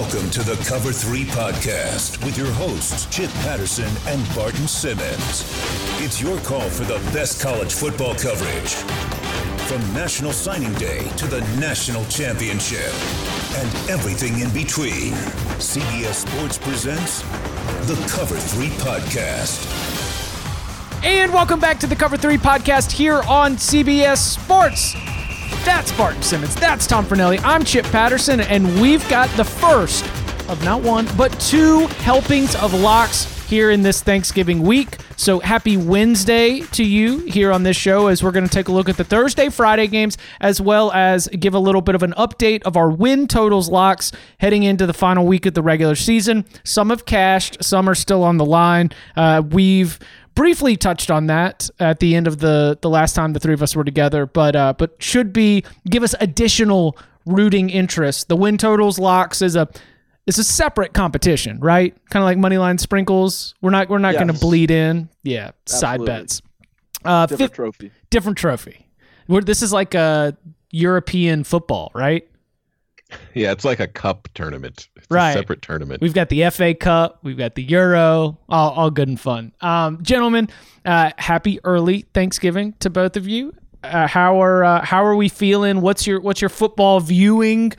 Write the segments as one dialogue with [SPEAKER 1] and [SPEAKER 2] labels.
[SPEAKER 1] Welcome to the Cover 3 Podcast with your hosts, Chip Patterson and Barton Simmons. It's your call for the best college football coverage. From National Signing Day to the National Championship and everything in between, CBS Sports presents the Cover 3 Podcast.
[SPEAKER 2] And welcome back to the Cover 3 podcast here on CBS Sports. That's Barton Simmons. That's Tom Fornelli. I'm Chip Patterson, and we've got the first of not one, but two helpings of locks here in this Thanksgiving week. So happy Wednesday to you here on this show as we're going to take a look at the Thursday, Friday games, as well as give a little bit of an update of our win totals locks heading into the final week of the regular season. Some have cashed, some are still on the line. Uh, we've briefly touched on that at the end of the the last time the three of us were together, but uh, but should be give us additional rooting interest. The win totals locks is a it's a separate competition, right? Kind of like moneyline sprinkles. We're not we're not going to bleed in. Yeah, side bets. Uh,
[SPEAKER 3] Different trophy.
[SPEAKER 2] different trophy. We're, this is like a European football, right?
[SPEAKER 4] Yeah, it's like a cup tournament. It's
[SPEAKER 2] Right.
[SPEAKER 4] a separate tournament.
[SPEAKER 2] We've got the FA Cup, we've got the Euro, all, all good and fun. Um, gentlemen, uh, happy early Thanksgiving to both of you. Uh, how are uh, how are we feeling? What's your what's your football viewing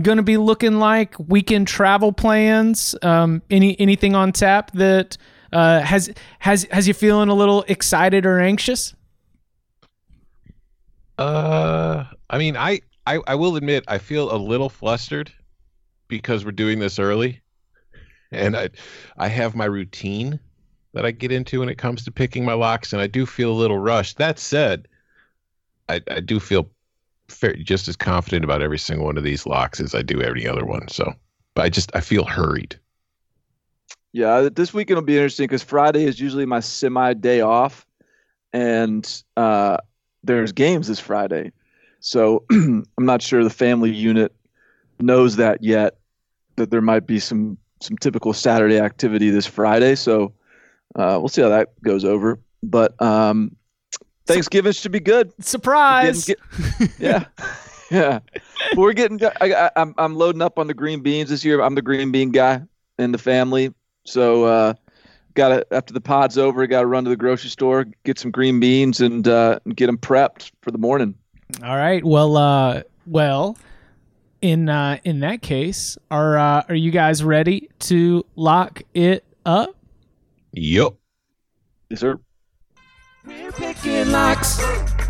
[SPEAKER 2] going to be looking like? Weekend travel plans? Um, any anything on tap that uh, has has has you feeling a little excited or anxious?
[SPEAKER 4] uh, I mean, I, I I will admit I feel a little flustered because we're doing this early, and I I have my routine that I get into when it comes to picking my locks, and I do feel a little rushed. That said, I I do feel fair, just as confident about every single one of these locks as I do every other one. So, but I just I feel hurried.
[SPEAKER 3] Yeah, this weekend will be interesting because Friday is usually my semi day off, and uh, there's games this Friday. So I'm not sure the family unit knows that yet. That there might be some some typical Saturday activity this Friday. So uh, we'll see how that goes over. But um, Thanksgiving should be good.
[SPEAKER 2] Surprise!
[SPEAKER 3] Get- yeah, yeah. But we're getting. I, I, I'm I'm loading up on the green beans this year. I'm the green bean guy in the family. So uh, got to after the pod's over, got to run to the grocery store, get some green beans, and uh, get them prepped for the morning.
[SPEAKER 2] All right. Well, uh, well, in uh, in that case, are uh, are you guys ready to lock it up?
[SPEAKER 4] Yup.
[SPEAKER 3] Yes, sir.
[SPEAKER 2] We're picking locks.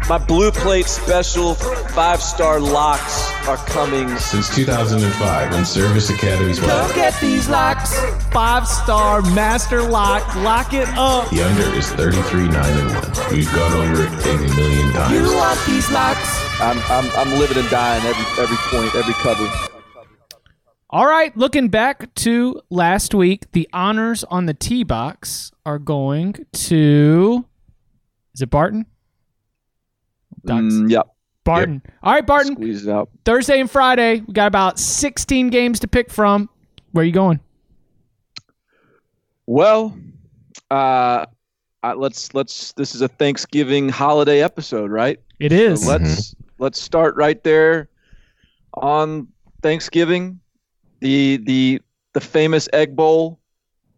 [SPEAKER 3] My blue plate special five star locks are coming.
[SPEAKER 4] Since 2005, when Service Academy's
[SPEAKER 2] Look at these locks. Five star master lock. Lock it up.
[SPEAKER 4] The under is 33 9 and 1. We've gone over it a million times.
[SPEAKER 2] You want these locks?
[SPEAKER 3] I'm I'm I'm living and dying every every point, every cover.
[SPEAKER 2] All right. Looking back to last week, the honors on the tee box are going to. Is it Barton? Ducks.
[SPEAKER 3] Mm, yep.
[SPEAKER 2] Barton. All right, Barton.
[SPEAKER 3] Squeeze it out.
[SPEAKER 2] Thursday and Friday, we got about 16 games to pick from. Where are you going?
[SPEAKER 3] Well, uh, let's let's. This is a Thanksgiving holiday episode, right?
[SPEAKER 2] It is.
[SPEAKER 3] So let's let's start right there on Thanksgiving. The the the famous Egg Bowl,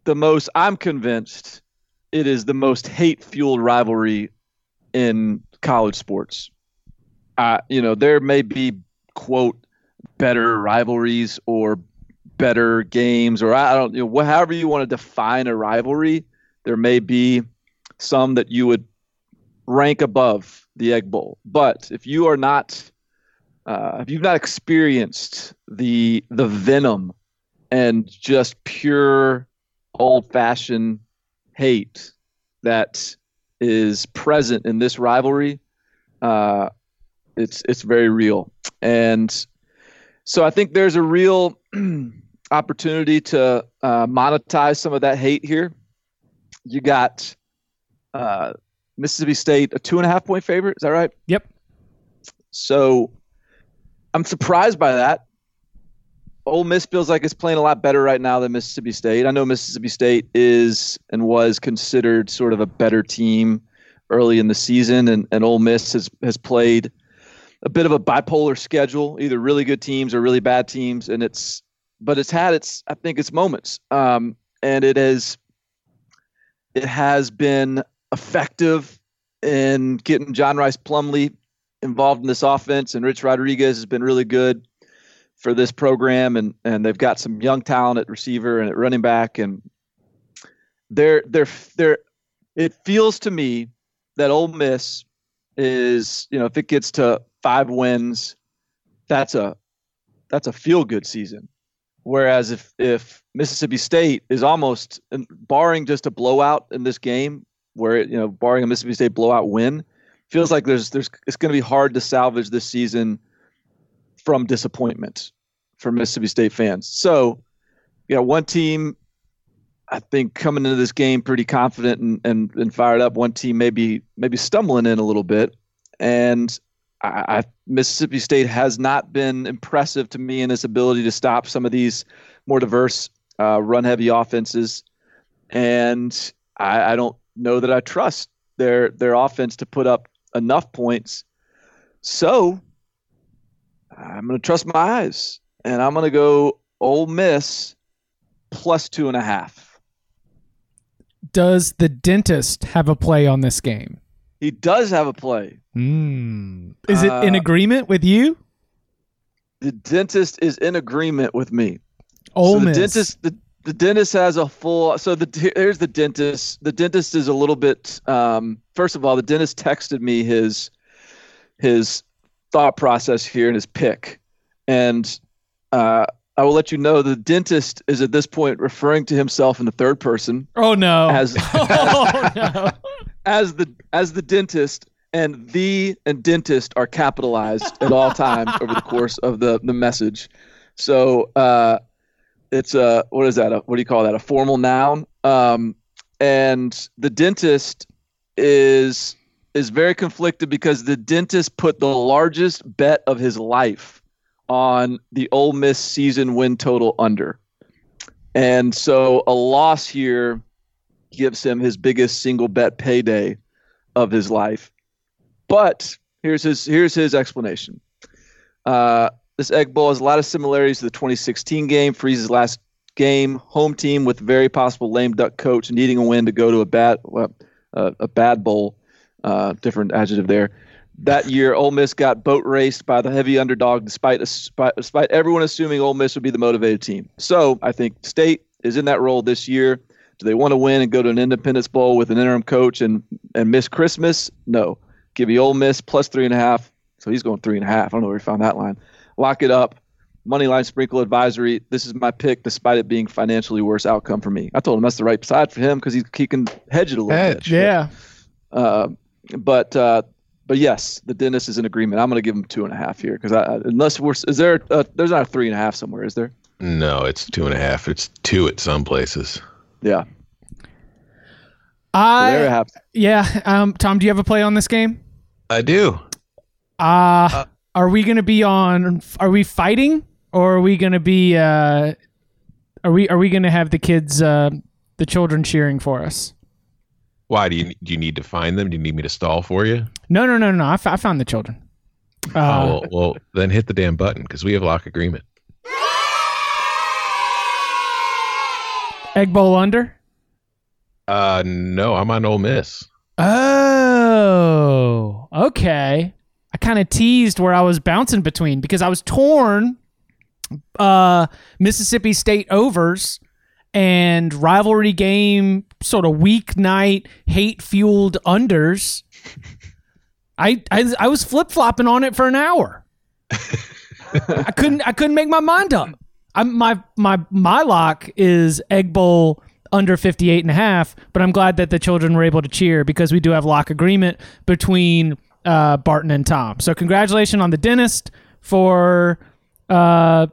[SPEAKER 3] the most I'm convinced it is the most hate fueled rivalry in college sports. Uh, you know, there may be quote better rivalries or better games or I don't you know however you want to define a rivalry, there may be some that you would rank above the Egg Bowl. But if you are not, uh, if you've not experienced the the venom and just pure old fashioned hate that is present in this rivalry, uh, it's it's very real. And so I think there's a real opportunity to uh, monetize some of that hate here. You got uh, Mississippi State, a two and a half point favorite. Is that right?
[SPEAKER 2] Yep.
[SPEAKER 3] So I'm surprised by that. Ole Miss feels like it's playing a lot better right now than Mississippi State. I know Mississippi State is and was considered sort of a better team early in the season, and, and Ole Miss has, has played a bit of a bipolar schedule, either really good teams or really bad teams, and it's but it's had its I think its moments, um, and it has it has been effective in getting John Rice Plumlee involved in this offense, and Rich Rodriguez has been really good for this program, and and they've got some young talent at receiver and at running back, and they're they're they're. It feels to me that Ole Miss is you know if it gets to five wins, that's a that's a feel good season. Whereas if if Mississippi State is almost barring just a blowout in this game, where it, you know barring a Mississippi State blowout win, feels like there's there's it's going to be hard to salvage this season from disappointment for Mississippi State fans. So, you know, one team I think coming into this game pretty confident and, and, and fired up. One team maybe maybe stumbling in a little bit, and I, I, Mississippi State has not been impressive to me in its ability to stop some of these more diverse uh, run-heavy offenses, and I, I don't know that I trust their their offense to put up enough points. So I'm going to trust my eyes, and I'm going to go Ole Miss plus two and a half.
[SPEAKER 2] Does the dentist have a play on this game?
[SPEAKER 3] He does have a play.
[SPEAKER 2] Mm. Is it in uh, agreement with you?
[SPEAKER 3] The dentist is in agreement with me.
[SPEAKER 2] Ole so
[SPEAKER 3] the dentist, the, the dentist has a full. So the here's the dentist. The dentist is a little bit. Um, first of all, the dentist texted me his his thought process here and his pick, and uh, I will let you know the dentist is at this point referring to himself in the third person.
[SPEAKER 2] Oh no!
[SPEAKER 3] As oh, no. as the as the dentist, and the and dentist are capitalized at all times over the course of the the message. So uh, it's a what is that? A, what do you call that? A formal noun. Um, and the dentist is is very conflicted because the dentist put the largest bet of his life on the Ole Miss season win total under. And so a loss here gives him his biggest single bet payday of his life. But here's his here's his explanation. Uh, this Egg Bowl has a lot of similarities to the 2016 game. Freeze's last game, home team with very possible lame duck coach needing a win to go to a bad uh, a bad bowl uh, different adjective there. That year, Ole Miss got boat raced by the heavy underdog, despite, despite despite everyone assuming Ole Miss would be the motivated team. So I think State is in that role this year. Do they want to win and go to an Independence Bowl with an interim coach and and miss Christmas? No. Give me Ole Miss plus three and a half. So he's going three and a half. I don't know where he found that line. Lock it up. Money line sprinkle advisory. This is my pick, despite it being financially worse outcome for me. I told him that's the right side for him because he, he can hedge it a little hedge,
[SPEAKER 2] bit. Yeah.
[SPEAKER 3] Uh, but uh, but yes, the dentist is in agreement. I'm going to give him two and a half here because unless we're is there a, there's not a three and a half somewhere, is there?
[SPEAKER 4] No, it's two and a half. It's two at some places.
[SPEAKER 3] Yeah.
[SPEAKER 2] I so yeah. Um, Tom, do you have a play on this game?
[SPEAKER 4] I do.
[SPEAKER 2] Uh, uh are we going to be on? Are we fighting, or are we going to be? Uh, are we are we going to have the kids, uh, the children cheering for us?
[SPEAKER 4] Why do you do you need to find them? Do you need me to stall for you?
[SPEAKER 2] No, no, no, no. I, f- I found the children.
[SPEAKER 4] Oh, uh, oh, well, well, then hit the damn button because we have lock agreement.
[SPEAKER 2] Egg bowl under.
[SPEAKER 4] Uh, no, I'm on Ole Miss.
[SPEAKER 2] Oh, okay. I kind of teased where I was bouncing between because I was torn. Uh, Mississippi State overs and rivalry game, sort of weeknight, hate fueled unders. I, I I was flip flopping on it for an hour. I couldn't I couldn't make my mind up. I'm, my my my lock is egg bowl under 58 and a half, but I'm glad that the children were able to cheer because we do have lock agreement between uh, Barton and Tom. So congratulations on the dentist for uh,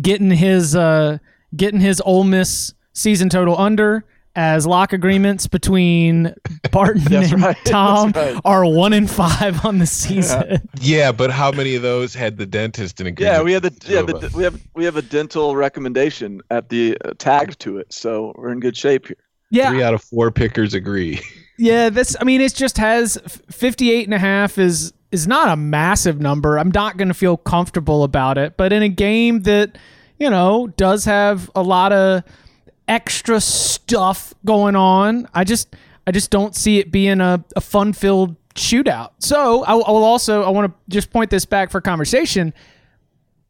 [SPEAKER 2] getting his uh, getting his Ole Miss season total under as lock agreements between Barton and right. Tom right. are one in five on the season.
[SPEAKER 4] Yeah. yeah. but how many of those had the dentist in agreement?
[SPEAKER 3] Yeah, we have the yeah the, we have we have a dental recommendation at the uh, tag to it, so we're in good shape here.
[SPEAKER 2] Yeah,
[SPEAKER 4] three out of four pickers agree.
[SPEAKER 2] Yeah, this I mean it just has 58 and a half is is not a massive number. I'm not going to feel comfortable about it, but in a game that you know, does have a lot of extra stuff going on. I just I just don't see it being a, a fun filled shootout. So I, I will also I want to just point this back for conversation.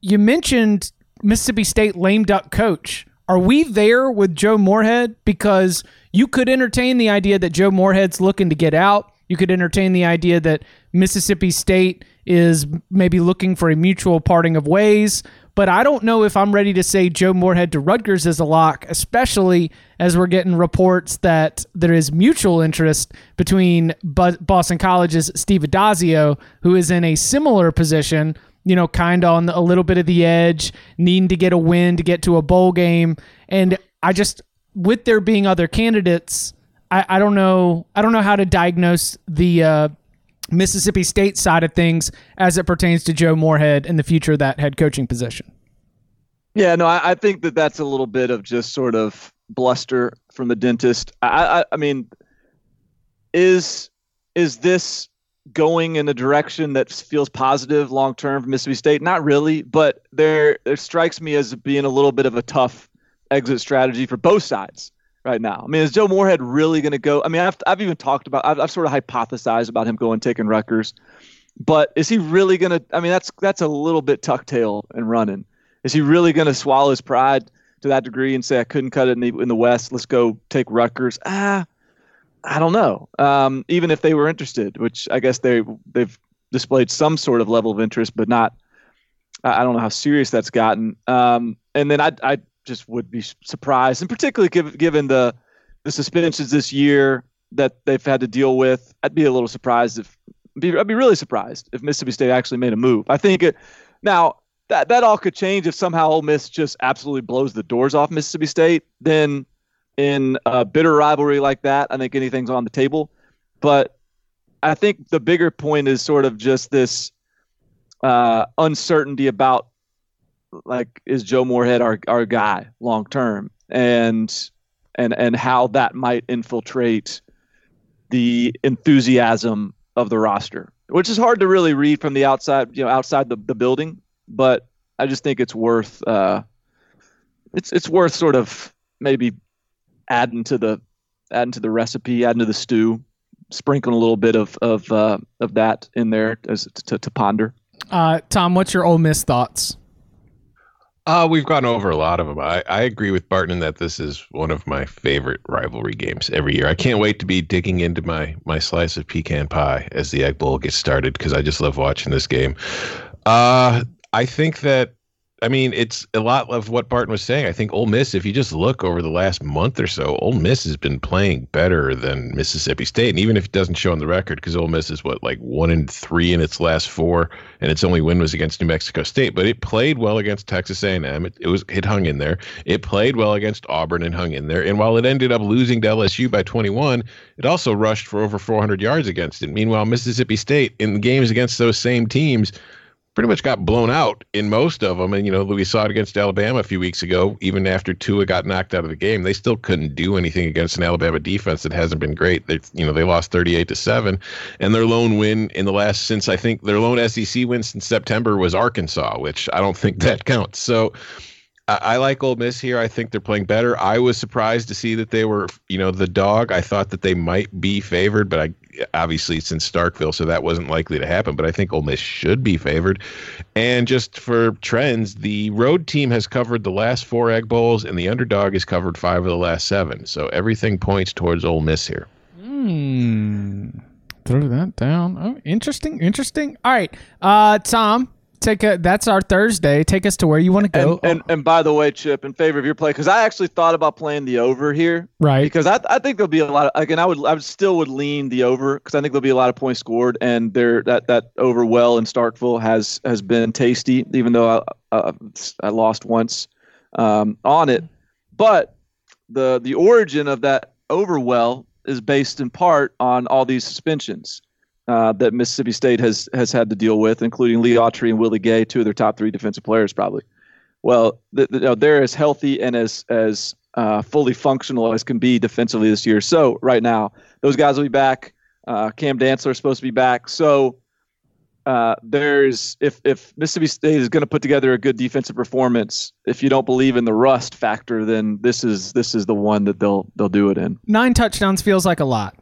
[SPEAKER 2] You mentioned Mississippi State lame duck coach. Are we there with Joe Moorhead? Because you could entertain the idea that Joe Moorhead's looking to get out. You could entertain the idea that Mississippi State is maybe looking for a mutual parting of ways. But I don't know if I'm ready to say Joe Moorhead to Rutgers is a lock, especially as we're getting reports that there is mutual interest between Boston College's Steve Addazio, who is in a similar position, you know, kind of on a little bit of the edge, needing to get a win to get to a bowl game. And I just, with there being other candidates, I, I don't know. I don't know how to diagnose the uh, Mississippi State side of things as it pertains to Joe Moorhead and the future of that head coaching position.
[SPEAKER 3] Yeah, no, I, I think that that's a little bit of just sort of bluster from the dentist. I, I, I mean, is is this going in a direction that feels positive long term for Mississippi State? Not really, but there it strikes me as being a little bit of a tough exit strategy for both sides right now. I mean, is Joe Moorhead really going to go? I mean, I've, I've even talked about, I've, I've sort of hypothesized about him going taking Rutgers, but is he really going to? I mean, that's that's a little bit tuck tail and running. Is he really going to swallow his pride to that degree and say I couldn't cut it in the, in the West? Let's go take Rutgers. Ah, I don't know. Um, even if they were interested, which I guess they they've displayed some sort of level of interest, but not. I don't know how serious that's gotten. Um, and then I, I just would be surprised, and particularly given given the the suspensions this year that they've had to deal with, I'd be a little surprised if be, I'd be really surprised if Mississippi State actually made a move. I think it now that that all could change if somehow Ole Miss just absolutely blows the doors off Mississippi State. Then in a bitter rivalry like that, I think anything's on the table. But I think the bigger point is sort of just this uh, uncertainty about like is Joe Moorhead our our guy long term, and and and how that might infiltrate the enthusiasm of the roster, which is hard to really read from the outside, you know, outside the, the building. But I just think it's worth uh, it's it's worth sort of maybe adding to the adding to the recipe, adding to the stew, sprinkling a little bit of of uh, of that in there as to, to ponder.
[SPEAKER 2] Uh, Tom, what's your Ole Miss thoughts?
[SPEAKER 4] Uh, we've gone over a lot of them. I, I agree with Barton that this is one of my favorite rivalry games every year. I can't wait to be digging into my my slice of pecan pie as the Egg Bowl gets started because I just love watching this game. Uh, I think that I mean, it's a lot of what Barton was saying. I think Ole Miss, if you just look over the last month or so, Ole Miss has been playing better than Mississippi State. And even if it doesn't show on the record, because Ole Miss is what, like one in three in its last four, and its only win was against New Mexico State. But it played well against Texas A&M. It, it was it hung in there. It played well against Auburn and hung in there. And while it ended up losing to LSU by 21, it also rushed for over 400 yards against it. Meanwhile, Mississippi State in games against those same teams pretty much got blown out in most of them. And, you know, we saw it against Alabama a few weeks ago. Even after Tua got knocked out of the game, they still couldn't do anything against an Alabama defense that hasn't been great. They, you know, they lost 38 to 7. And their lone win in the last, since I think their lone SEC win since September was Arkansas, which I don't think that counts. So, I like Ole Miss here. I think they're playing better. I was surprised to see that they were, you know, the dog. I thought that they might be favored, but I obviously it's in Starkville, so that wasn't likely to happen. But I think Ole Miss should be favored. And just for trends, the road team has covered the last four Egg Bowls, and the underdog has covered five of the last seven. So everything points towards Ole Miss here.
[SPEAKER 2] Hmm. Throw that down. Oh, interesting. Interesting. All right, uh, Tom take a that's our Thursday. Take us to where you want to
[SPEAKER 3] go. And, and, and by the way, Chip, in favor of your play, because I actually thought about playing the over here,
[SPEAKER 2] right?
[SPEAKER 3] Because I, I think there'll be a lot of again, I would I would still would lean the over because I think there'll be a lot of points scored, and there that that over well in Starkville has has been tasty, even though I I, I lost once um, on it, but the the origin of that over well is based in part on all these suspensions uh, that Mississippi State has has had to deal with, including Lee Autry and Willie Gay, two of their top three defensive players, probably. Well, the, the, they're as healthy and as as uh, fully functional as can be defensively this year. So right now, those guys will be back. Uh, Cam Dantzler is supposed to be back. So uh, there's if if Mississippi State is going to put together a good defensive performance, if you don't believe in the rust factor, then this is this is the one that they'll they'll do it in.
[SPEAKER 2] Nine touchdowns feels like a lot.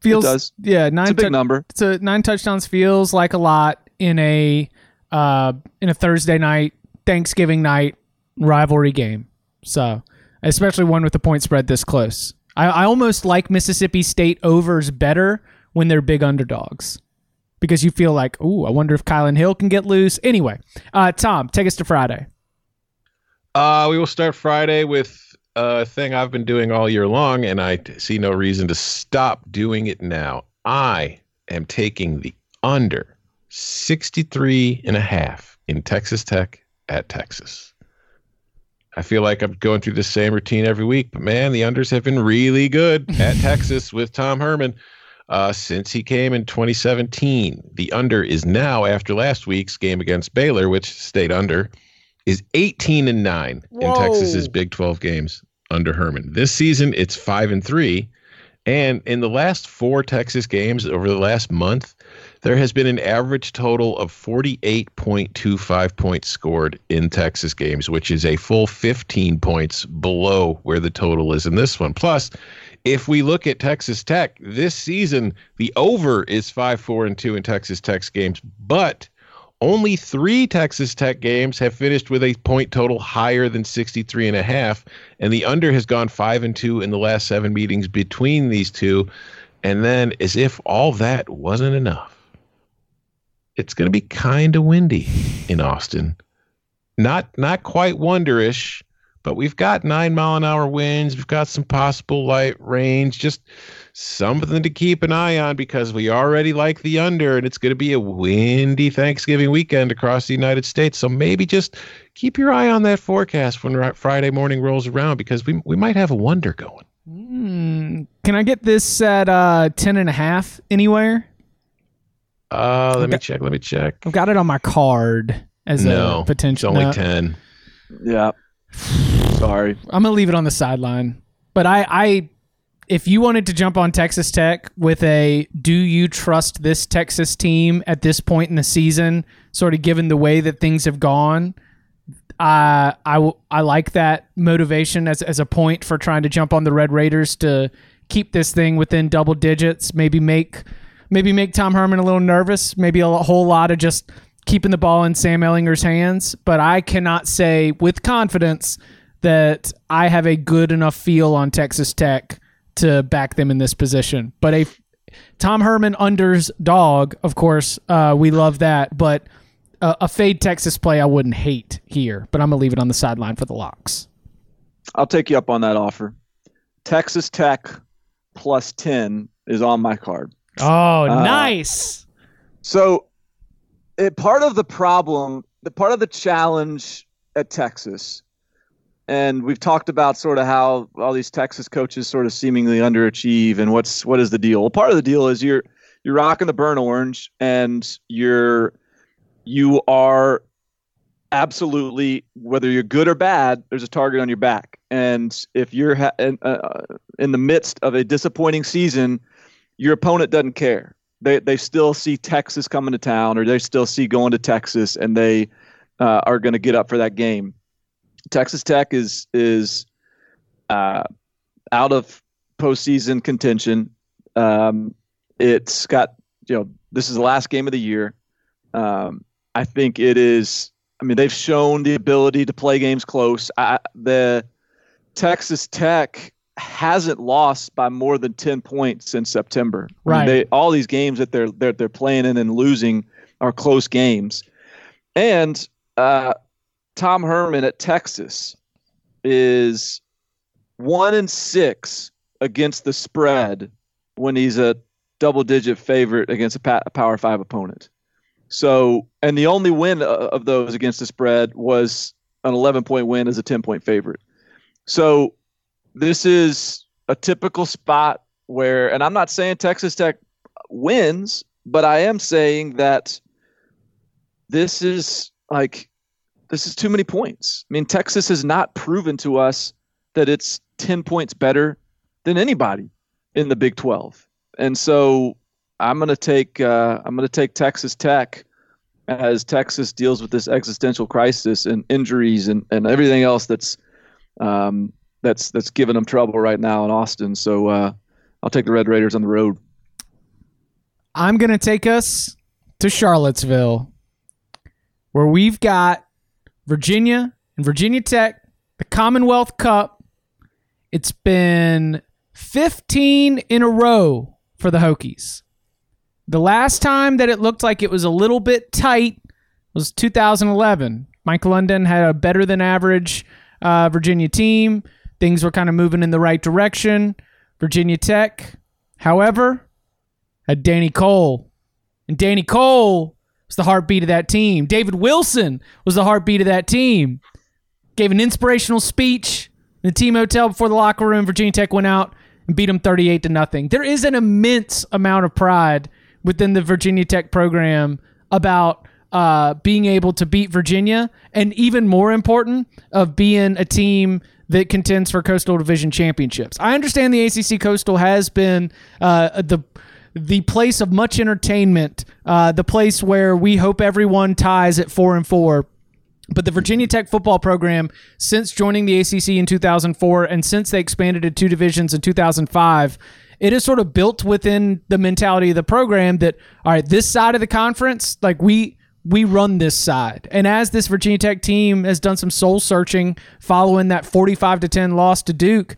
[SPEAKER 2] Feels
[SPEAKER 3] it does.
[SPEAKER 2] Yeah, nine.
[SPEAKER 3] It's a big
[SPEAKER 2] tou-
[SPEAKER 3] number.
[SPEAKER 2] It's a, nine touchdowns feels like a lot in a uh, in a Thursday night, Thanksgiving night rivalry game. So, especially one with the point spread this close. I, I almost like Mississippi State overs better when they're big underdogs because you feel like, ooh, I wonder if Kylan Hill can get loose. Anyway, uh, Tom, take us to Friday.
[SPEAKER 4] Uh, we will start Friday with a thing I've been doing all year long, and I see no reason to stop doing it now. I am taking the under 63 and a half in Texas Tech at Texas. I feel like I'm going through the same routine every week, but man, the unders have been really good at Texas with Tom Herman uh, since he came in 2017. The under is now, after last week's game against Baylor, which stayed under, is 18 and 9 in Texas's Big 12 games under Herman. This season, it's 5 and 3. And in the last four Texas games over the last month, there has been an average total of 48.25 points scored in Texas games, which is a full 15 points below where the total is in this one. Plus, if we look at Texas Tech this season, the over is 5 4 and 2 in Texas Tech's games, but only three Texas Tech games have finished with a point total higher than 63 and a half, and the under has gone 5 and 2 in the last seven meetings between these two. And then, as if all that wasn't enough, it's going to be kind of windy in Austin. Not not quite wonderish, but we've got nine mile an hour winds. We've got some possible light range. Just something to keep an eye on because we already like the under, and it's going to be a windy Thanksgiving weekend across the United States. So maybe just keep your eye on that forecast when Friday morning rolls around because we we might have a wonder going.
[SPEAKER 2] Hmm. Can I get this at uh, 10 and a half anywhere?
[SPEAKER 4] Uh, let me
[SPEAKER 2] Okay.
[SPEAKER 4] check. Let me check.
[SPEAKER 2] I've got it on my card as
[SPEAKER 4] No,
[SPEAKER 2] a
[SPEAKER 4] it's
[SPEAKER 2] potential.
[SPEAKER 4] only
[SPEAKER 2] no.
[SPEAKER 4] ten.
[SPEAKER 3] Yeah. Sorry.
[SPEAKER 2] I'm gonna leave it on the sideline. But I, I, if you wanted to jump on Texas Tech with a, do you trust this Texas team at this point in the season? Sort of given the way that things have gone, I, I like that motivation as as a point for trying to jump on the Red Raiders to keep this thing within double digits. Maybe make, maybe make Tom Herman a little nervous. Maybe a whole lot of just keeping the ball in Sam Ehlinger's hands. But I cannot say with confidence that I have a good enough feel on Texas Tech to back them in this position. But a Tom Herman unders dog, of course, uh, we love that. But a, a fade Texas play I wouldn't hate here. But I'm gonna leave it on the sideline for the locks.
[SPEAKER 3] I'll take you up on that offer. Texas Tech plus 10 is on my card.
[SPEAKER 2] Oh,
[SPEAKER 3] Uh,
[SPEAKER 2] nice.
[SPEAKER 3] So, it, part of the problem, the part of the challenge at Texas, and we've talked about sort of how all these Texas coaches sort of seemingly underachieve, and what's what is the deal? Well, part of the deal is you're you're rocking the burn orange, and you're you are absolutely whether you're good or bad. There's a target on your back, and if you're ha- in, uh, in the midst of a disappointing season, your opponent doesn't care they they still see Texas coming to town, or they still see going to Texas, and they uh, are going to get up for that game. Texas Tech is is uh, out of postseason contention. Um, it's got you know this is the last game of the year. Um, I think it is. I mean, they've shown the ability to play games close. I, the Texas Tech hasn't lost by more than 10 points since September. I mean,
[SPEAKER 2] Right.
[SPEAKER 3] they, all these games that they're, they're they're playing in and losing are close games. And uh, Tom Herman at Texas is one and six against the spread when he's a double digit favorite against a, power five opponent. So, and the only win uh, of those against the spread was an 11 point win as a 10 point favorite. So, this is a typical spot where, and I'm not saying Texas Tech wins, but I am saying that this is like, this is too many points. I mean, Texas has not proven to us that it's 10 points better than anybody in the Big 12. And so I'm gonna take uh, I'm gonna take Texas Tech as Texas deals with this existential crisis and injuries and, and everything else that's um, that's that's giving them trouble right now in Austin. So uh, I'll take the Red Raiders on the road.
[SPEAKER 2] I'm going to take us to Charlottesville, where we've got Virginia and Virginia Tech, the Commonwealth Cup. It's been 15 in a row for the Hokies. The last time that it looked like it was a little bit tight was 2011. Mike London had a better than average uh, Virginia team. Things were kind of moving in the right direction. Virginia Tech, however, had Danny Coale. And Danny Coale was the heartbeat of that team. David Wilson was the heartbeat of that team. Gave an inspirational speech in the team hotel before the locker room. Virginia Tech went out and beat them 38 to nothing. There is an immense amount of pride within the Virginia Tech program about uh, being able to beat Virginia, and even more important, of being a team that contends for Coastal Division championships. I understand the ACC Coastal has been uh, the the place of much entertainment, uh, the place where we hope everyone ties at four and four. But the Virginia Tech football program, since joining the ACC in 2004 and since they expanded to two divisions in 2005, it is sort of built within the mentality of the program that all right, this side of the conference, like we we run this side. And as this Virginia Tech team has done some soul searching following that 45 to 10 loss to Duke,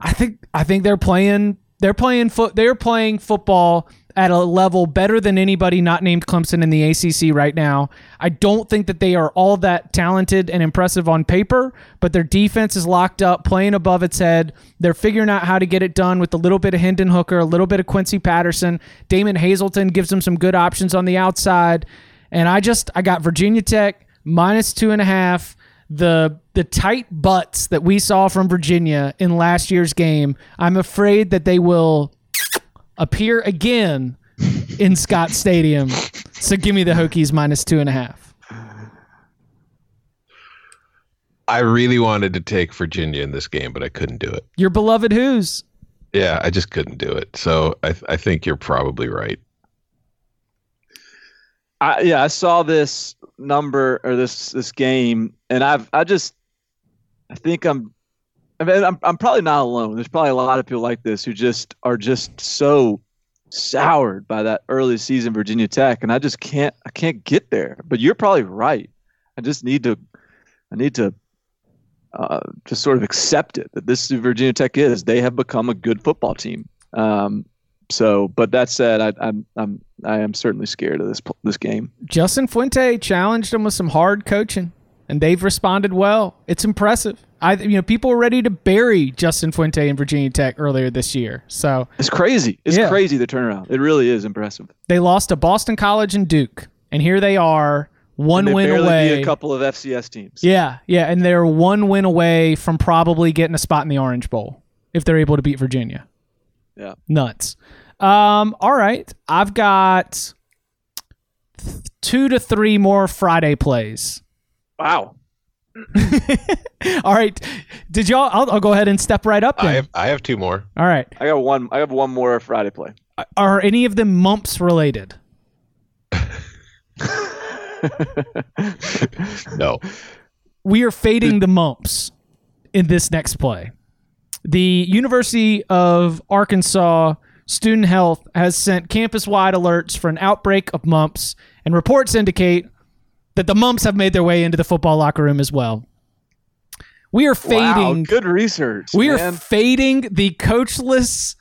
[SPEAKER 2] I think I think they're playing they're playing foot they're playing football at a level better than anybody not named Clemson in the ACC right now. I don't think that they are all that talented and impressive on paper, but their defense is locked up, playing above its head. They're figuring out how to get it done with a little bit of Hendon Hooker, a little bit of Quincy Patterson. Damon Hazelton gives them some good options on the outside. And I just I got Virginia Tech minus two and a half. The the tight butts that we saw from Virginia in last year's game, I'm afraid that they will appear again in Scott Stadium. So give me the Hokies minus two and a half.
[SPEAKER 4] I really wanted to take Virginia in this game, but I couldn't do it.
[SPEAKER 2] Your beloved Hoos?
[SPEAKER 4] Yeah, I just couldn't do it. So I, I think you're probably right.
[SPEAKER 3] I, yeah, I saw this number or this this game, and I've I just I think I'm I mean I'm I'm probably not alone. There's probably a lot of people like this who just are just so soured by that early season Virginia Tech, and I just can't I can't get there. But you're probably right. I just need to I need to uh, just sort of accept it that this Virginia Tech is. They have become a good football team. Um, so, but that said, I, I'm I'm I am certainly scared of this this game.
[SPEAKER 2] Justin Fuente challenged them with some hard coaching, and they've responded well. It's impressive. I you know people were ready to bury Justin Fuente in Virginia Tech earlier this year. So
[SPEAKER 3] it's crazy. It's yeah. crazy the turnaround. It really is impressive.
[SPEAKER 2] They lost to Boston College and Duke, and here they are one win away.
[SPEAKER 3] a couple of FCS teams.
[SPEAKER 2] Yeah, yeah, and they're one win away from probably getting a spot in the Orange Bowl if they're able to beat Virginia.
[SPEAKER 3] Yeah.
[SPEAKER 2] Nuts. Um, all right. I've got th- two to three more Friday plays.
[SPEAKER 3] Wow.
[SPEAKER 2] all right. Did y'all? I'll, I'll, go ahead and step right up. Then.
[SPEAKER 4] I have I have two more.
[SPEAKER 2] All right.
[SPEAKER 3] I got one. I have one more Friday play.
[SPEAKER 2] Are any of them mumps related?
[SPEAKER 4] no.
[SPEAKER 2] We are fading the mumps in this next play. The University of Arkansas Student Health has sent campus wide alerts for an outbreak of mumps, and reports indicate that the mumps have made their way into the football locker room as well. We are fading.
[SPEAKER 3] Wow, good research.
[SPEAKER 2] We
[SPEAKER 3] man.
[SPEAKER 2] are fading the coachless,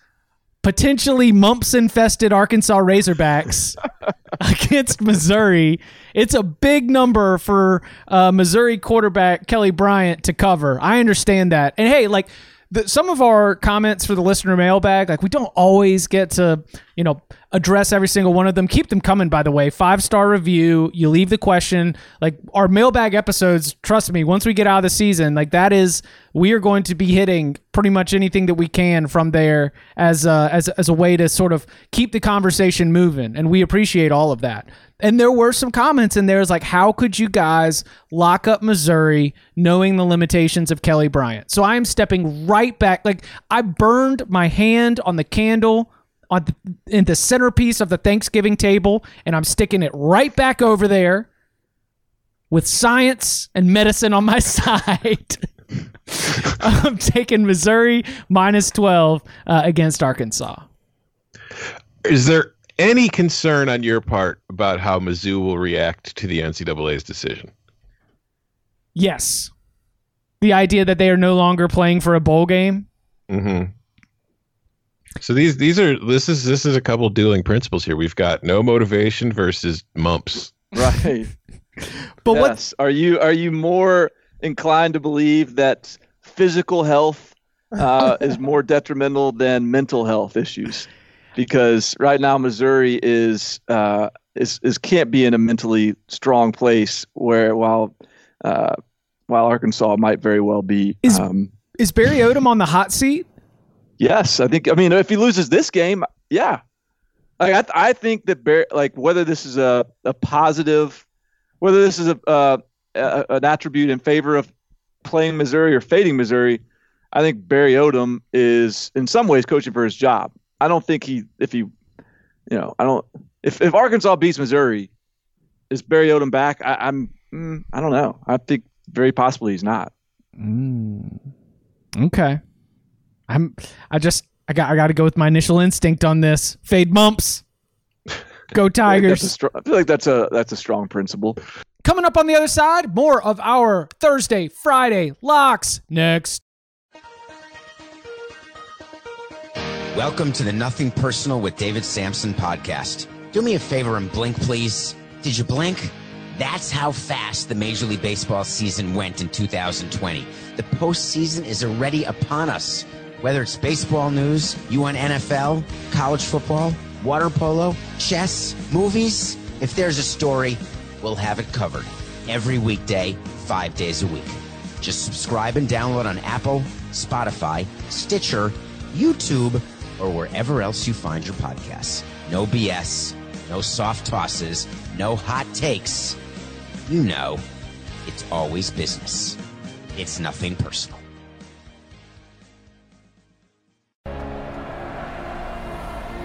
[SPEAKER 2] potentially mumps infested Arkansas Razorbacks against Missouri. It's a big number for uh, Missouri quarterback Kelly Bryant to cover. I understand that. And hey, like the, some of our comments for the listener mailbag, like we don't always get to, you know, address every single one of them. Keep them coming, by the way. Five star review. You leave the question. Like our mailbag episodes, trust me, once we get out of the season, like that is, we are going to be hitting pretty much anything that we can from there as a, as, as a way to sort of keep the conversation moving. And we appreciate all of that. And there were some comments in there is like, how could you guys lock up Missouri knowing the limitations of Kelly Bryant? So I am stepping right back. Like I burned my hand on the candle on the, in the centerpiece of the Thanksgiving table, and I'm sticking it right back over there with science and medicine on my side. I'm taking Missouri minus 12 uh, against Arkansas.
[SPEAKER 4] Is there any concern on your part about how Mizzou will react to the NCAA's decision?
[SPEAKER 2] Yes. The idea that they are no longer playing for a bowl game.
[SPEAKER 4] Mm-hmm. So these these are this is this is a couple dueling principles here. We've got no motivation versus mumps.
[SPEAKER 3] Right.
[SPEAKER 2] But what.
[SPEAKER 3] Are you are you more inclined to believe that physical health uh, is more detrimental than mental health issues? Because right now Missouri is uh, is is can't be in a mentally strong place where while uh, while Arkansas might very well be.
[SPEAKER 2] Is-
[SPEAKER 3] um,
[SPEAKER 2] is Barry Odom on the hot seat?
[SPEAKER 3] Yes, I think. I mean, if he loses this game, yeah, like I, th- I think that Bear, like whether this is a, a positive, whether this is a, uh, a an attribute in favor of playing Missouri or fading Missouri, I think Barry Odom is in some ways coaching for his job. I don't think he, if he, you know, I don't. If if Arkansas beats Missouri, is Barry Odom back? I, I'm. Mm, I don't know. I think very possibly he's not.
[SPEAKER 2] Mm. Okay. I'm I just I got I got to go with my initial instinct on this. Fade mumps. Go
[SPEAKER 3] I, think that's a
[SPEAKER 2] Tigers.
[SPEAKER 3] str- I feel like that's a that's a strong principle.
[SPEAKER 2] Coming up on the other side, more of our Thursday, Friday locks next.
[SPEAKER 5] Welcome to the Nothing Personal with David Samson podcast. Do me a favor and blink, please. Did you blink? That's how fast the Major League Baseball season went in 2020. The postseason is already upon us. Whether it's baseball news, you NFL, college football, water polo, chess, movies, if there's a story, we'll have it covered. Every weekday, five days a week. Just subscribe and download on Apple, Spotify, Stitcher, YouTube, or wherever else you find your podcasts. No BS, no soft tosses, no hot takes. You know, it's always business. It's nothing personal.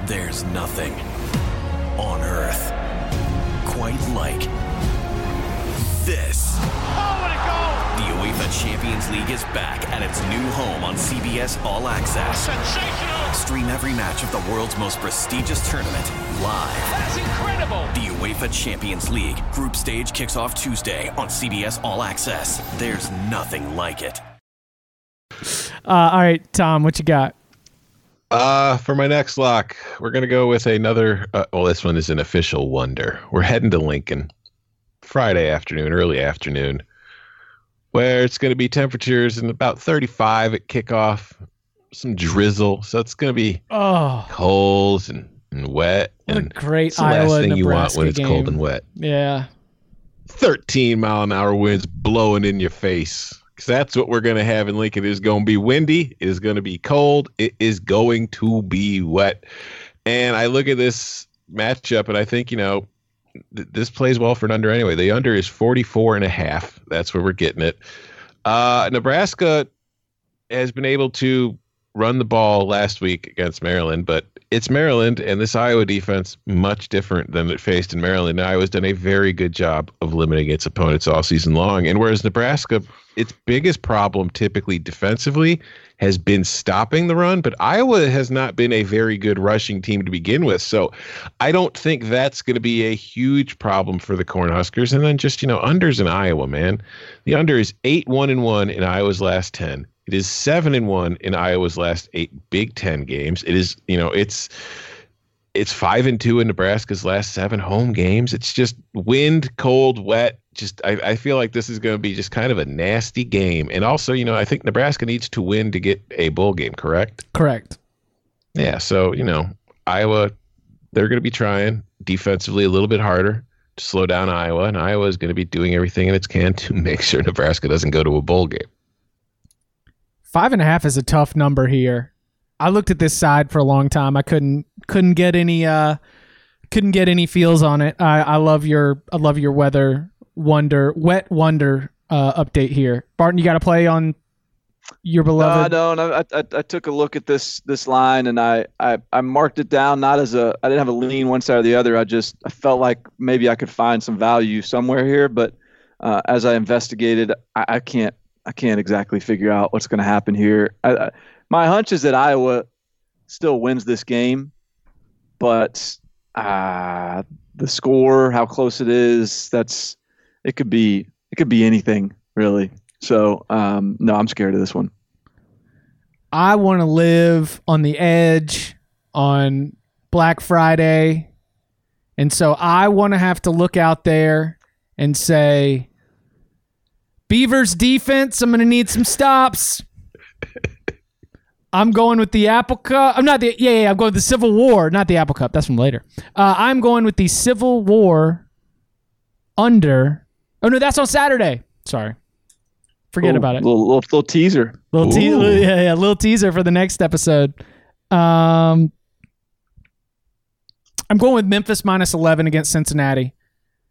[SPEAKER 6] There's nothing on earth quite like this. Oh, The UEFA Champions League is back at its new home on CBS All Access.
[SPEAKER 7] Sensational!
[SPEAKER 6] Stream every match of the world's most prestigious tournament live.
[SPEAKER 7] That's incredible!
[SPEAKER 6] The UEFA Champions League group stage kicks off Tuesday on CBS All Access. There's nothing like it.
[SPEAKER 2] Uh, all right, Tom, what you got?
[SPEAKER 4] Uh, for my next lock, we're gonna go with another. Uh, well, this one is an official wonder. We're heading to Lincoln, Friday afternoon, early afternoon, where it's gonna be temperatures in about 35 at kickoff, some drizzle. So it's gonna be
[SPEAKER 2] Oh,
[SPEAKER 4] cold and, and wet.
[SPEAKER 2] what a great
[SPEAKER 4] the
[SPEAKER 2] Iowa
[SPEAKER 4] last thing you want
[SPEAKER 2] Nebraska
[SPEAKER 4] when it's
[SPEAKER 2] game.
[SPEAKER 4] cold and wet.
[SPEAKER 2] Yeah.
[SPEAKER 4] 13 mile an hour winds blowing in your face. Because that's what we're going to have in Lincoln. It is going to be windy. It is going to be cold. It is going to be wet. And I look at this matchup and I think, you know, th- this plays well for an under anyway. The under is 44 and a half. That's where we're getting it. Uh, Nebraska has been able to run the ball last week against Maryland, but it's Maryland and this Iowa defense much different than it faced in Maryland. Iowa's done a very good job of limiting its opponents all season long. And whereas Nebraska, its biggest problem typically defensively has been stopping the run, but Iowa has not been a very good rushing team to begin with. So I don't think that's going to be a huge problem for the Cornhuskers. And then just, you know, unders in Iowa, man. The under is 8 1 and 1 in Iowa's last 10. It is 7 and 1 in Iowa's last 8 Big 10 games. It is, you know, it's it's 5 and 2 in Nebraska's last 7 home games. It's just wind, cold, wet. Just I, I feel like this is going to be just kind of a nasty game. And also, you know, I think Nebraska needs to win to get a bowl game, correct?
[SPEAKER 2] Correct.
[SPEAKER 4] Yeah, so you know, Iowa, they're going to be trying defensively a little bit harder to slow down Iowa, and Iowa is going to be doing everything in its can to make sure Nebraska doesn't go to a bowl game.
[SPEAKER 2] Five and a half is a tough number here. I looked at this side for a long time. I couldn't couldn't get any uh couldn't get any feels on it. I, I love your I love your weather wonder wet wonder uh update here. Barton, you got to play on your beloved.
[SPEAKER 3] No, I
[SPEAKER 2] beloved?
[SPEAKER 3] don't. I, I, I took a look at this this line and I, I, I marked it down not as a I didn't have a lean one side or the other. I just I felt like maybe I could find some value somewhere here, but uh, as I investigated, I, I can't I can't exactly figure out what's going to happen here. I, I, my hunch is that Iowa still wins this game, but uh, the score, how close it is, that's it could be it could be anything really. So um, no, I'm scared of this one.
[SPEAKER 2] I want to live on the edge on Black Friday. And so I want to have to look out there and say, Beavers defense, I'm going to need some stops. I'm going with the Apple Cup. I'm not the, yeah, yeah, I'm going with the Civil War, not the Apple Cup. That's from later. Uh, I'm going with the Civil War under. Oh, no, that's on Saturday. Sorry. Forget
[SPEAKER 3] Ooh,
[SPEAKER 2] about it.
[SPEAKER 3] Little, little, little teaser.
[SPEAKER 2] Little te-
[SPEAKER 4] Ooh.
[SPEAKER 2] yeah, yeah, little teaser for the next episode. Um, I'm going with Memphis minus 11 against Cincinnati.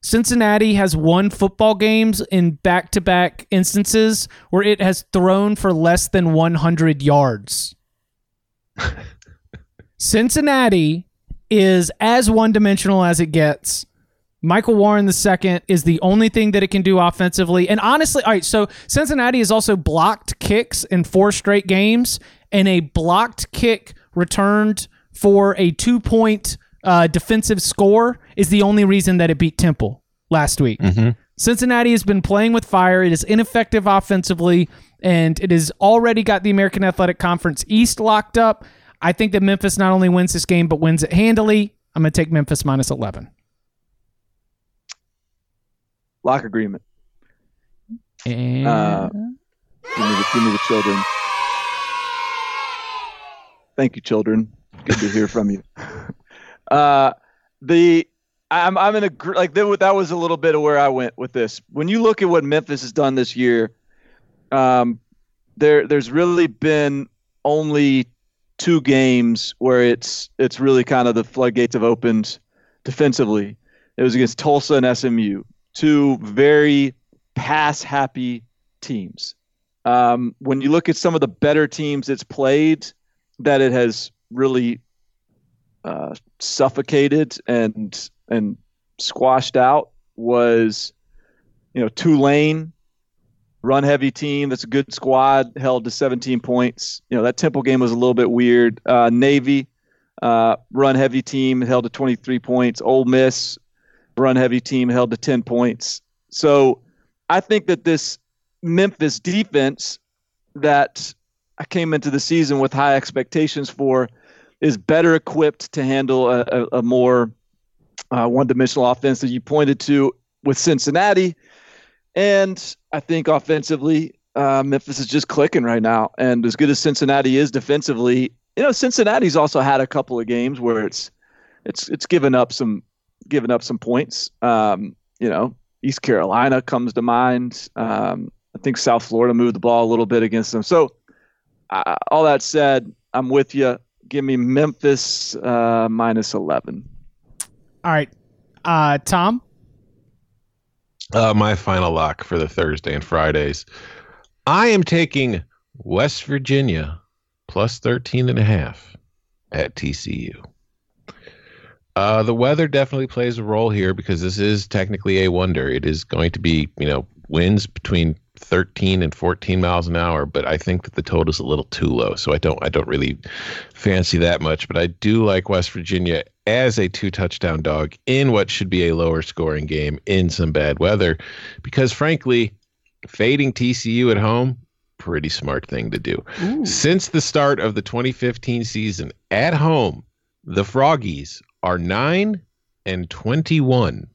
[SPEAKER 2] Cincinnati has won football games in back-to-back instances where it has thrown for less than 100 yards. Cincinnati is as one-dimensional as it gets. Michael Warren II is the only thing that it can do offensively. And honestly, all right, so Cincinnati has also blocked kicks in four straight games, and a blocked kick returned for a two point uh, defensive score is the only reason that it beat Temple last week. Cincinnati has been playing with fire. It is ineffective offensively, and it has already got the American Athletic Conference East locked up. I think that Memphis not only wins this game, but wins it handily. I'm going to take Memphis minus 11.
[SPEAKER 3] Lock agreement.
[SPEAKER 2] And
[SPEAKER 3] Uh, Give me the, give me the children. Thank you, children. Good to hear from you. Uh, the I'm I'm in a like that, that was a little bit of where I went with this. When you look at what Memphis has done this year, um, there there's really been only two games where it's it's really kind of the floodgates have opened defensively. It was against Tulsa and SMU, two very pass happy teams. Um, when you look at some of the better teams it's played, that it has really uh, suffocated and and squashed out was, you know, Tulane, run heavy team. That's a good squad, held to 17 points. You know, that Temple game was a little bit weird. Uh, Navy, uh, run heavy team, held to 23 points. Ole Miss, run heavy team, held to 10 points. So I think that this Memphis defense that I came into the season with high expectations for is better equipped to handle a, a, a more uh, one-dimensional offense that you pointed to with Cincinnati, and I think offensively, uh, Memphis is just clicking right now. And as good as Cincinnati is defensively, you know, Cincinnati's also had a couple of games where it's it's it's given up some given up some points. Um, you know, East Carolina comes to mind. Um, I think South Florida moved the ball a little bit against them. So, uh, all that said, I'm with you. Give me Memphis uh, minus 11.
[SPEAKER 2] all right, uh, Tom.
[SPEAKER 4] Uh, my final lock for the Thursday and Fridays. I am taking West Virginia plus 13 and a half at TCU. Uh, the weather definitely plays a role here because this is technically a wonder. It is going to be, you know, winds between 13 and 14 miles an hour, but I think that the total is a little too low, so I don't I don't really fancy that much. But I do like West Virginia as a two touchdown dog in what should be a lower scoring game in some bad weather, because frankly, fading TCU at home pretty smart thing to do. Since the start of the 2015 season at home, the Froggies are 9 and 21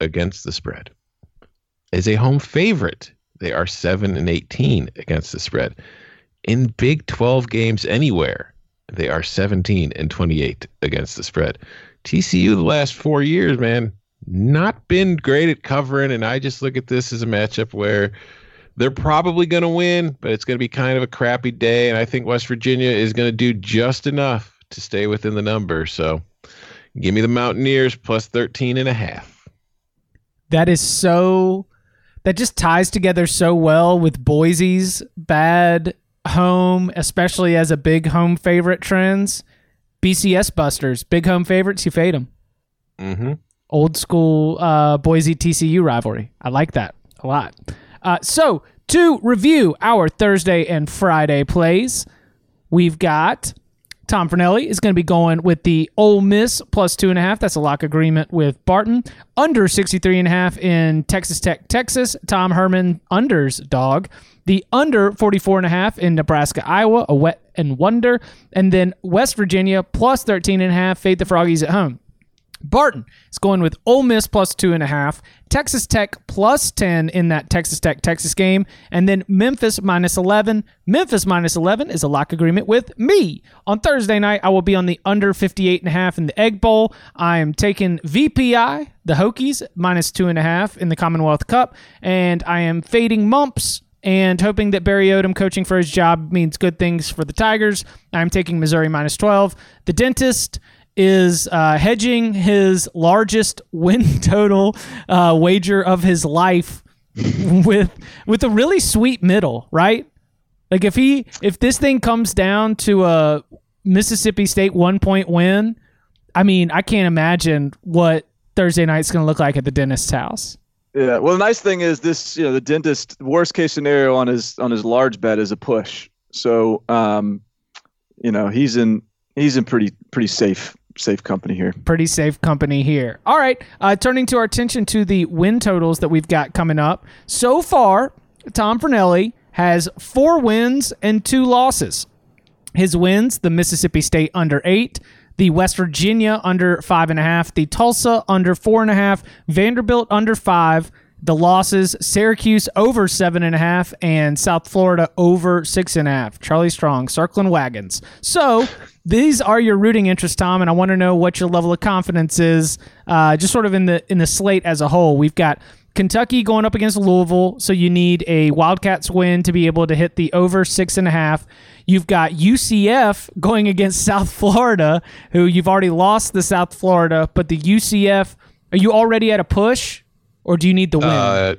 [SPEAKER 4] against the spread. As a home favorite, they are 7 and 18 against the spread. In Big 12 games anywhere, they are 17 and 28 against the spread. TCU the last 4 years, man, not been great at covering and I just look at this as a matchup where they're probably going to win, but it's going to be kind of a crappy day and I think West Virginia is going to do just enough to stay within the number. So, give me the Mountaineers plus 13 and a half.
[SPEAKER 2] That is so. That just ties together so well with Boise's bad home, especially as a big home favorite trends. BCS Busters, big home favorites, you fade them.
[SPEAKER 4] Mm-hmm.
[SPEAKER 2] Old school uh, Boise TCU rivalry. I like that a lot. Uh, so, to review our Thursday and Friday plays, we've got Tom Fornelli is going to be going with the Ole Miss plus two and a half. That's a lock agreement with Barton. Under 63 and a half in Texas Tech, Texas. Tom Herman unders dog. The under 44 and a half in Nebraska, Iowa, a wet and wonder. And then West Virginia plus 13 and a half. Fade the Froggies at home. Barton is going with Ole Miss plus two and a half, Texas Tech plus 10 in that Texas Tech Texas game, and then Memphis minus 11. Memphis minus 11 is a lock agreement with me. On Thursday night, I will be on the under 58 and a half in the Egg Bowl. I am taking VPI, the Hokies, minus two and a half in the Commonwealth Cup, and I am fading Mumps and hoping that Barry Odom coaching for his job means good things for the Tigers. I'm taking Missouri minus 12. The Dentist is uh, hedging his largest win total uh, wager of his life with with a really sweet middle, right? Like if he if this thing comes down to a Mississippi State one point win, I mean I can't imagine what Thursday night's going to look like at the dentist's house.
[SPEAKER 3] Yeah. Well, the nice thing is this. You know, the dentist worst case scenario on his on his large bet is a push. So, um, you know, he's in he's in pretty pretty safe safe company here.
[SPEAKER 2] Pretty safe company here. All right. Uh, turning to our attention to the win totals that we've got coming up. So far, Tom Fornelli has four wins and two losses. His wins: the Mississippi State under eight, the West Virginia under five and a half, the Tulsa under four and a half, Vanderbilt under five. The losses: Syracuse over seven and a half, and South Florida over six and a half. Charlie Strong circling wagons. So these are your rooting interests, Tom, and I want to know what your level of confidence is, uh, just sort of in the in the slate as a whole. We've got Kentucky going up against Louisville, so you need a Wildcats win to be able to hit the over six and a half. You've got UCF going against South Florida, who you've already lost the South Florida, but the UCF, are you already at a push, or do you need the win?
[SPEAKER 4] Uh,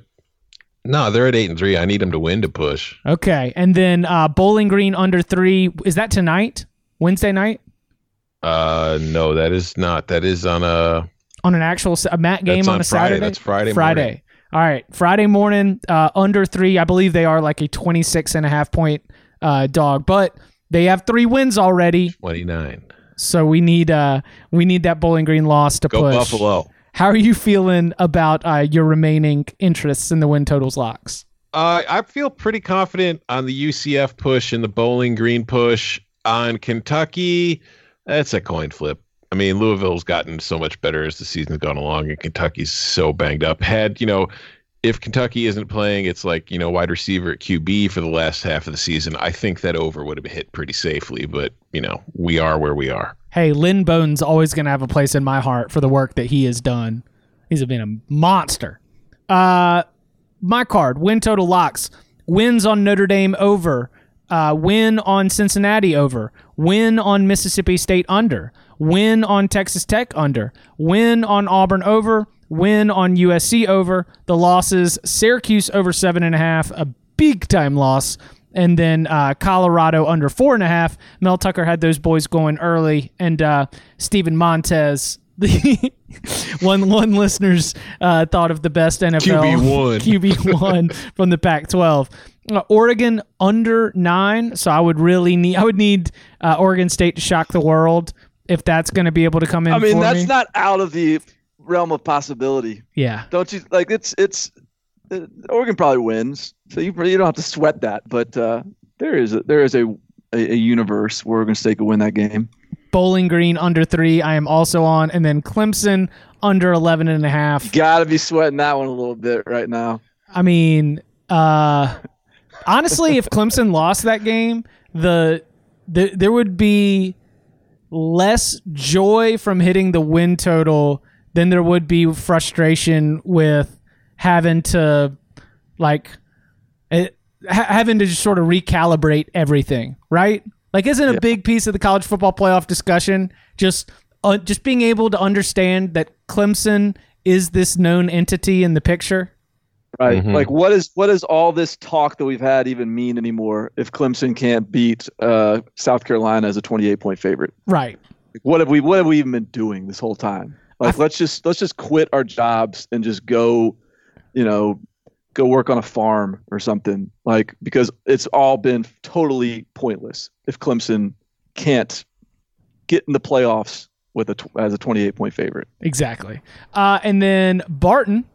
[SPEAKER 4] no, they're at eight and three. I need them to win to push.
[SPEAKER 2] okay, and then uh, Bowling Green under three. Is that tonight? Wednesday night
[SPEAKER 4] Uh, no, that is not. That is on a.
[SPEAKER 2] on an actual a MAC game on,
[SPEAKER 4] on
[SPEAKER 2] a
[SPEAKER 4] Friday.
[SPEAKER 2] Saturday.
[SPEAKER 4] That's Friday
[SPEAKER 2] Friday.
[SPEAKER 4] morning.
[SPEAKER 2] All right, Friday morning, uh, under three. I believe they are like a 26 and a half point uh, dog, but they have three wins already.
[SPEAKER 4] Twenty nine.
[SPEAKER 2] So we need uh we need that Bowling Green loss to
[SPEAKER 4] Go
[SPEAKER 2] push.
[SPEAKER 4] Buffalo.
[SPEAKER 2] How are you feeling about uh, your remaining interests in the win totals locks?
[SPEAKER 4] Uh, I feel pretty confident on the UCF push and the Bowling Green push. On Kentucky, that's a coin flip. I mean, Louisville's gotten so much better as the season's gone along, and Kentucky's so banged up. Had you know, if Kentucky isn't playing, it's like you know wide receiver at QB for the last half of the season. I think that over would have hit pretty safely, but you know we are where we are.
[SPEAKER 2] Hey, Lynn Bowden's always going to have a place in my heart for the work that he has done. He's been a monster. Uh, my card, win total locks. Wins on Notre Dame over. Uh, win on Cincinnati over. Win on Mississippi State under. Win on Texas Tech under. Win on Auburn over. Win on USC over. The losses Syracuse over seven and a half, a big time loss. And then uh, Colorado under four and a half. Mel Tucker had those boys going early, and uh, Steven Montez, the one one listeners uh, thought of the best NFL
[SPEAKER 4] QB1.
[SPEAKER 2] QB one from the Pac-12. Uh, Oregon under nine, so I would really need I would need uh, Oregon State to shock the world if that's going to be able to come in.
[SPEAKER 3] I mean, that's
[SPEAKER 2] me.
[SPEAKER 3] not out of the realm of possibility.
[SPEAKER 2] yeah.
[SPEAKER 3] Don't you like it's it's uh, Oregon probably wins, so you you don't have to sweat that. But uh, there is a, there is a, a a universe where Oregon State could win that game.
[SPEAKER 2] Bowling Green under three, I am also on, and then Clemson under 11 and a half.
[SPEAKER 3] Got to be sweating that one a little bit right now.
[SPEAKER 2] I mean, uh, honestly, if Clemson lost that game, the, the there would be less joy from hitting the win total than there would be frustration with having to like it, ha- having to just sort of recalibrate everything, right? Like, isn't a big piece of the college football playoff discussion just uh, just being able to understand that Clemson is this known entity in the picture?
[SPEAKER 3] Right.
[SPEAKER 4] Mhm.
[SPEAKER 3] Like what is what does all this talk that we've had even mean anymore if Clemson can't beat uh, South Carolina as a 28 point favorite?
[SPEAKER 2] Right.
[SPEAKER 3] Like, what have we what have we even been doing this whole time? Like let's just let's just quit our jobs and just go, you know, go work on a farm or something. Like because it's all been totally pointless if Clemson can't get in the playoffs with a as a 28 point favorite.
[SPEAKER 2] Exactly. Uh, and then Barton,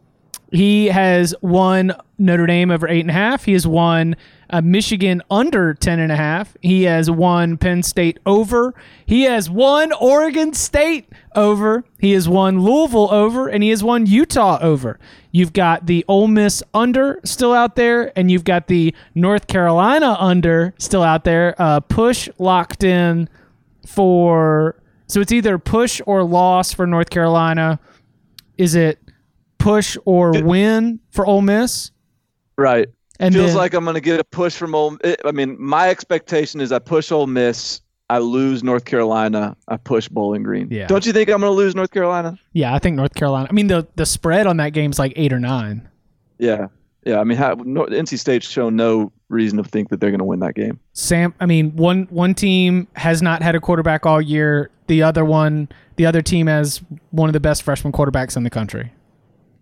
[SPEAKER 2] he has won Notre Dame over eight and a half. He has won uh, Michigan under ten and a half. He has won Penn State over. He has won Oregon State over. He has won Louisville over, and he has won Utah over. You've got the Ole Miss under still out there, and you've got the North Carolina under still out there. Uh, push locked in for so it's either push or loss for North Carolina. Is it push or win for Ole Miss?
[SPEAKER 3] Right.
[SPEAKER 2] And
[SPEAKER 3] feels
[SPEAKER 2] then-
[SPEAKER 3] like I'm going to get a push from Ole. I mean, my expectation is I push Ole Miss, I lose North Carolina, I push Bowling Green.
[SPEAKER 2] Yeah.
[SPEAKER 3] Don't you think I'm going to lose North Carolina?
[SPEAKER 2] Yeah, I think North Carolina. I mean, the the spread on that game is like eight or nine.
[SPEAKER 3] Yeah. Yeah. I mean, how, no, NC State's shown no reason to think that they're going to win that game.
[SPEAKER 2] Sam, I mean, one one team has not had a quarterback all year. The other one, the other team has one of the best freshman quarterbacks in the country.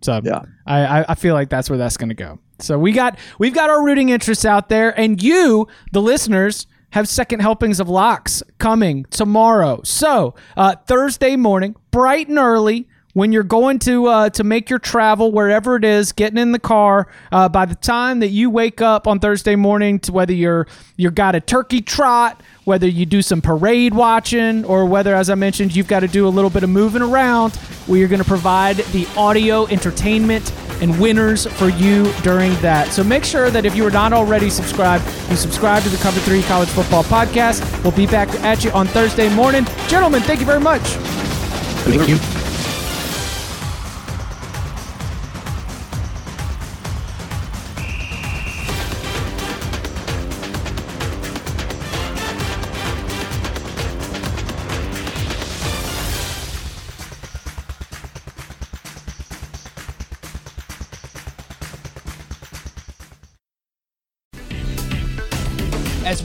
[SPEAKER 2] So
[SPEAKER 3] Yeah.
[SPEAKER 2] I, I, I feel like that's where that's going to go. So we got we've got our rooting interests out there, and you, the listeners, have second helpings of locks coming tomorrow. So uh, Thursday morning, bright and early. When you're going to uh, to make your travel wherever it is, getting in the car, uh, by the time that you wake up on Thursday morning, to whether you're you're got a turkey trot, whether you do some parade watching, or whether, as I mentioned, you've got to do a little bit of moving around, we are going to provide the audio entertainment and winners for you during that. So make sure that if you are not already subscribed, you subscribe to the Cover 3 College Football Podcast. We'll be back at you on Thursday morning. Gentlemen, thank you very much.
[SPEAKER 4] Thank you.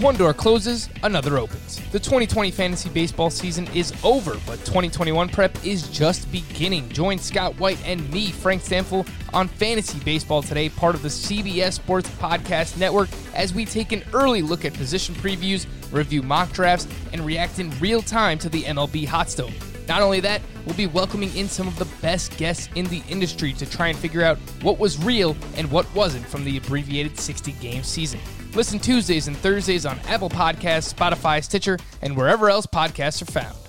[SPEAKER 7] One door closes, another opens. The 2020 fantasy baseball season is over, but 2021 prep is just beginning. Join Scott White and me, Frank Stampfl, on Fantasy Baseball Today, part of the CBS Sports Podcast Network, as we take an early look at position previews, review mock drafts, and react in real time to the MLB hot stove. Not only that, we'll be welcoming in some of the best guests in the industry to try and figure out what was real and what wasn't from the abbreviated 60 game season. Listen Tuesdays and Thursdays on Apple Podcasts, Spotify, Stitcher, and wherever else podcasts are found.